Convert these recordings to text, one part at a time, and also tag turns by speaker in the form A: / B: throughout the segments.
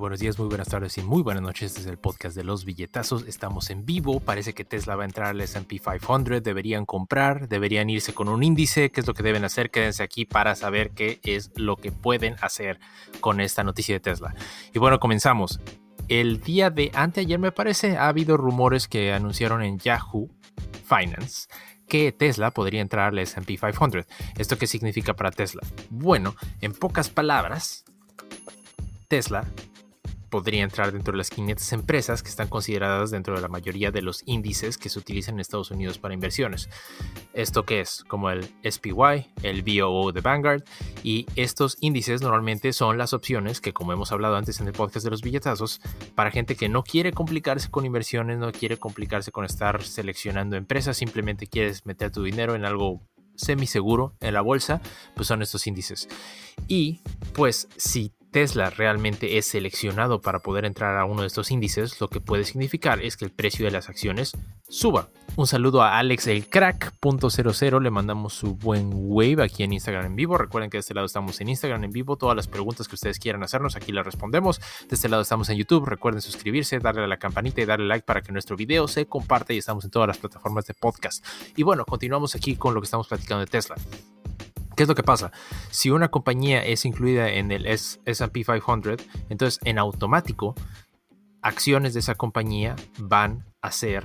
A: buenos días, muy buenas tardes y muy buenas noches. Este es el podcast de los billetazos. Estamos en vivo. Parece que Tesla va a entrar al SP 500. Deberían comprar, deberían irse con un índice. ¿Qué es lo que deben hacer? Quédense aquí para saber qué es lo que pueden hacer con esta noticia de Tesla. Y bueno, comenzamos. El día de anteayer, me parece, ha habido rumores que anunciaron en Yahoo Finance que Tesla podría entrar al SP 500. ¿Esto qué significa para Tesla? Bueno, en pocas palabras, Tesla podría entrar dentro de las 500 empresas que están consideradas dentro de la mayoría de los índices que se utilizan en Estados Unidos para inversiones. ¿Esto qué es? Como el SPY, el BOO de Vanguard, y estos índices normalmente son las opciones que, como hemos hablado antes en el podcast de los billetazos, para gente que no quiere complicarse con inversiones, no quiere complicarse con estar seleccionando empresas, simplemente quieres meter tu dinero en algo semi seguro en la bolsa, pues son estos índices. Y pues si Tesla realmente es seleccionado para poder entrar a uno de estos índices, lo que puede significar es que el precio de las acciones suba. Un saludo a Alex el Crack.00, le mandamos su buen wave aquí en Instagram en vivo. Recuerden que de este lado estamos en Instagram en vivo. Todas las preguntas que ustedes quieran hacernos, aquí las respondemos. De este lado estamos en YouTube. Recuerden suscribirse, darle a la campanita y darle like para que nuestro video se comparte y estamos en todas las plataformas de podcast. Y bueno, continuamos aquí con lo que estamos platicando de Tesla. ¿Qué es lo que pasa? Si una compañía es incluida en el SP 500, entonces en automático acciones de esa compañía van a ser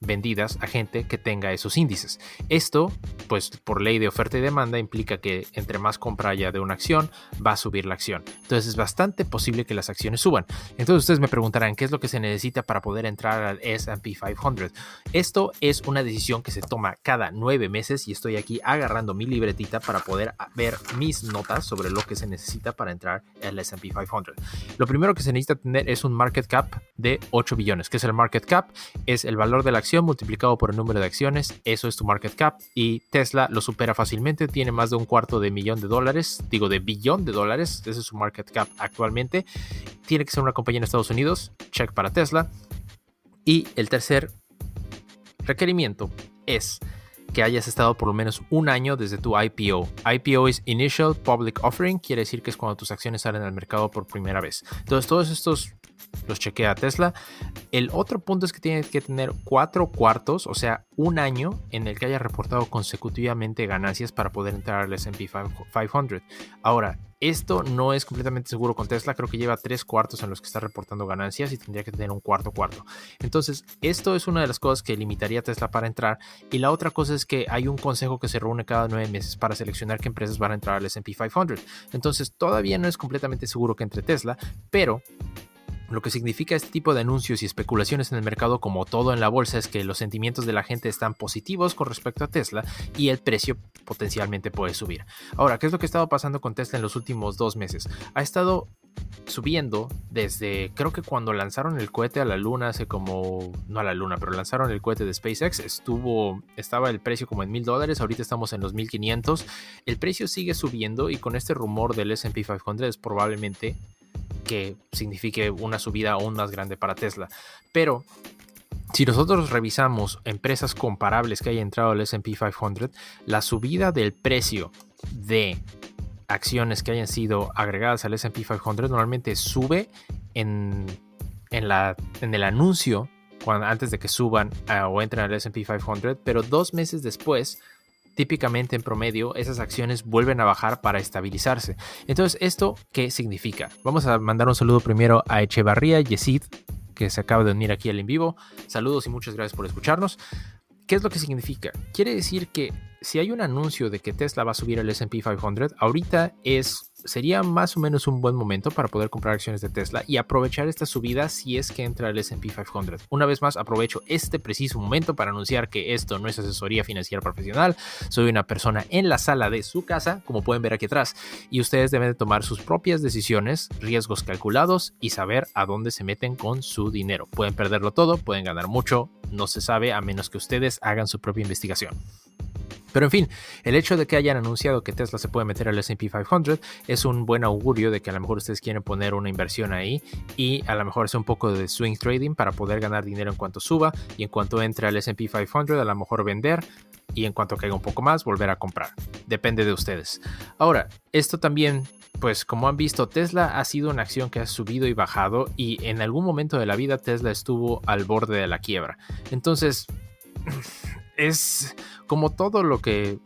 A: vendidas a gente que tenga esos índices. Esto, pues por ley de oferta y demanda, implica que entre más compra haya de una acción, va a subir la acción. Entonces es bastante posible que las acciones suban. Entonces ustedes me preguntarán, ¿qué es lo que se necesita para poder entrar al SP 500? Esto es una decisión que se toma cada nueve meses y estoy aquí agarrando mi libretita para poder ver mis notas sobre lo que se necesita para entrar al SP 500. Lo primero que se necesita tener es un market cap de 8 billones. ¿Qué es el market cap? Es el valor de la multiplicado por el número de acciones, eso es tu market cap y Tesla lo supera fácilmente, tiene más de un cuarto de millón de dólares, digo de billón de dólares, ese es su market cap actualmente, tiene que ser una compañía en Estados Unidos, check para Tesla. Y el tercer requerimiento es que hayas estado por lo menos un año desde tu IPO. IPO es Initial Public Offering, quiere decir que es cuando tus acciones salen al mercado por primera vez. Entonces, todos estos los chequea Tesla. El otro punto es que tiene que tener cuatro cuartos, o sea, un año en el que haya reportado consecutivamente ganancias para poder entrar al SP 500. Ahora, esto no es completamente seguro con Tesla, creo que lleva tres cuartos en los que está reportando ganancias y tendría que tener un cuarto cuarto. Entonces, esto es una de las cosas que limitaría a Tesla para entrar. Y la otra cosa es que hay un consejo que se reúne cada nueve meses para seleccionar qué empresas van a entrar al SP 500. Entonces, todavía no es completamente seguro que entre Tesla, pero lo que significa este tipo de anuncios y especulaciones en el mercado, como todo en la bolsa, es que los sentimientos de la gente están positivos con respecto a Tesla y el precio potencialmente puede subir. Ahora, ¿qué es lo que ha estado pasando con Tesla en los últimos dos meses? Ha estado subiendo desde, creo que cuando lanzaron el cohete a la luna, hace como, no a la luna, pero lanzaron el cohete de SpaceX, estuvo, estaba el precio como en mil dólares, ahorita estamos en los 1500. El precio sigue subiendo y con este rumor del SP 500 es probablemente que signifique una subida aún más grande para Tesla. Pero si nosotros revisamos empresas comparables que hayan entrado al SP 500, la subida del precio de acciones que hayan sido agregadas al SP 500 normalmente sube en, en, la, en el anuncio antes de que suban o entren al SP 500, pero dos meses después típicamente en promedio esas acciones vuelven a bajar para estabilizarse. Entonces, ¿esto qué significa? Vamos a mandar un saludo primero a Echevarría Yesid, que se acaba de unir aquí al en vivo. Saludos y muchas gracias por escucharnos. ¿Qué es lo que significa? Quiere decir que si hay un anuncio de que Tesla va a subir al SP 500, ahorita es sería más o menos un buen momento para poder comprar acciones de Tesla y aprovechar esta subida si es que entra el SP 500. Una vez más, aprovecho este preciso momento para anunciar que esto no es asesoría financiera profesional. Soy una persona en la sala de su casa, como pueden ver aquí atrás, y ustedes deben de tomar sus propias decisiones, riesgos calculados y saber a dónde se meten con su dinero. Pueden perderlo todo, pueden ganar mucho, no se sabe a menos que ustedes hagan su propia investigación. Pero en fin, el hecho de que hayan anunciado que Tesla se puede meter al SP 500 es un buen augurio de que a lo mejor ustedes quieren poner una inversión ahí y a lo mejor es un poco de swing trading para poder ganar dinero en cuanto suba y en cuanto entre al SP 500 a lo mejor vender y en cuanto caiga un poco más volver a comprar. depende de ustedes. Ahora, esto también pues como han visto, Tesla ha sido una acción que ha subido y bajado y en algún momento de la vida Tesla estuvo al borde de la quiebra. Entonces, es como todo lo que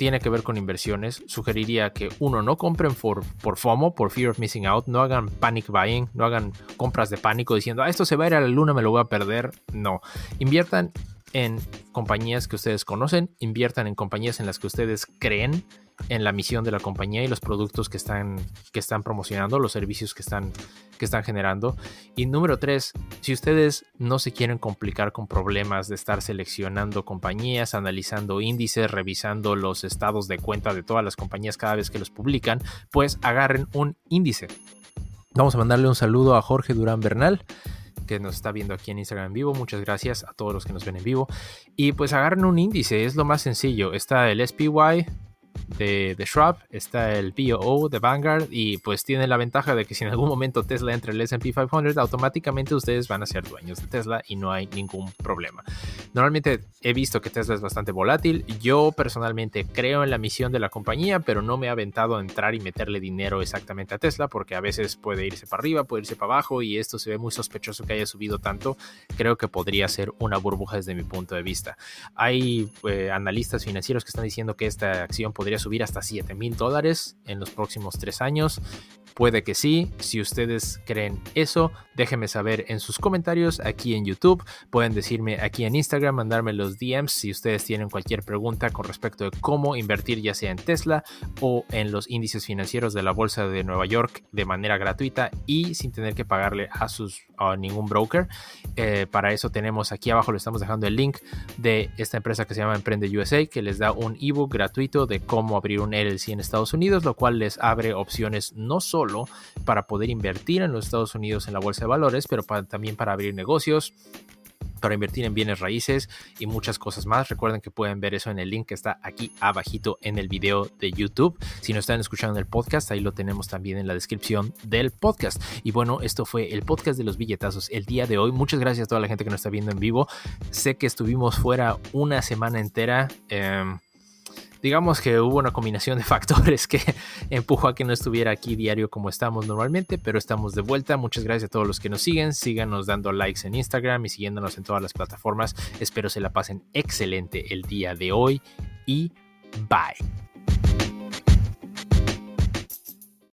A: tiene que ver con inversiones, sugeriría que uno no compren por, por FOMO, por Fear of Missing Out, no hagan panic buying, no hagan compras de pánico diciendo, ah, esto se va a ir a la luna, me lo voy a perder. No, inviertan en compañías que ustedes conocen, inviertan en compañías en las que ustedes creen en la misión de la compañía y los productos que están, que están promocionando, los servicios que están, que están generando. Y número tres, si ustedes no se quieren complicar con problemas de estar seleccionando compañías, analizando índices, revisando los estados de cuenta de todas las compañías cada vez que los publican, pues agarren un índice. Vamos a mandarle un saludo a Jorge Durán Bernal que nos está viendo aquí en Instagram en vivo. Muchas gracias a todos los que nos ven en vivo. Y pues agarren un índice, es lo más sencillo. Está el SPY, de, de Shrub, está el BOO de Vanguard y pues tiene la ventaja de que si en algún momento Tesla entra en el S&P 500, automáticamente ustedes van a ser dueños de Tesla y no hay ningún problema. Normalmente he visto que Tesla es bastante volátil. Yo personalmente creo en la misión de la compañía, pero no me ha aventado a entrar y meterle dinero exactamente a Tesla porque a veces puede irse para arriba, puede irse para abajo y esto se ve muy sospechoso que haya subido tanto. Creo que podría ser una burbuja desde mi punto de vista. Hay eh, analistas financieros que están diciendo que esta acción podría subir hasta 7 mil dólares en los próximos tres años. Puede que sí. Si ustedes creen eso, déjenme saber en sus comentarios aquí en YouTube. Pueden decirme aquí en Instagram, mandarme los DMs si ustedes tienen cualquier pregunta con respecto de cómo invertir ya sea en Tesla o en los índices financieros de la Bolsa de Nueva York de manera gratuita y sin tener que pagarle a, sus, a ningún broker. Eh, para eso tenemos aquí abajo, le estamos dejando el link de esta empresa que se llama Emprende USA, que les da un ebook gratuito de cómo abrir un LLC en Estados Unidos, lo cual les abre opciones no solo para poder invertir en los Estados Unidos en la bolsa de valores, pero también para abrir negocios, para invertir en bienes raíces y muchas cosas más. Recuerden que pueden ver eso en el link que está aquí abajito en el video de YouTube. Si no están escuchando el podcast, ahí lo tenemos también en la descripción del podcast. Y bueno, esto fue el podcast de los billetazos el día de hoy. Muchas gracias a toda la gente que nos está viendo en vivo. Sé que estuvimos fuera una semana entera. Em, digamos que hubo una combinación de factores que empujó a que no estuviera aquí diario como estamos normalmente, pero estamos de vuelta. Muchas gracias a todos los que nos siguen. Síganos dando likes en Instagram y siguiéndonos en todas las plataformas. Espero se la pasen excelente el día de hoy y bye.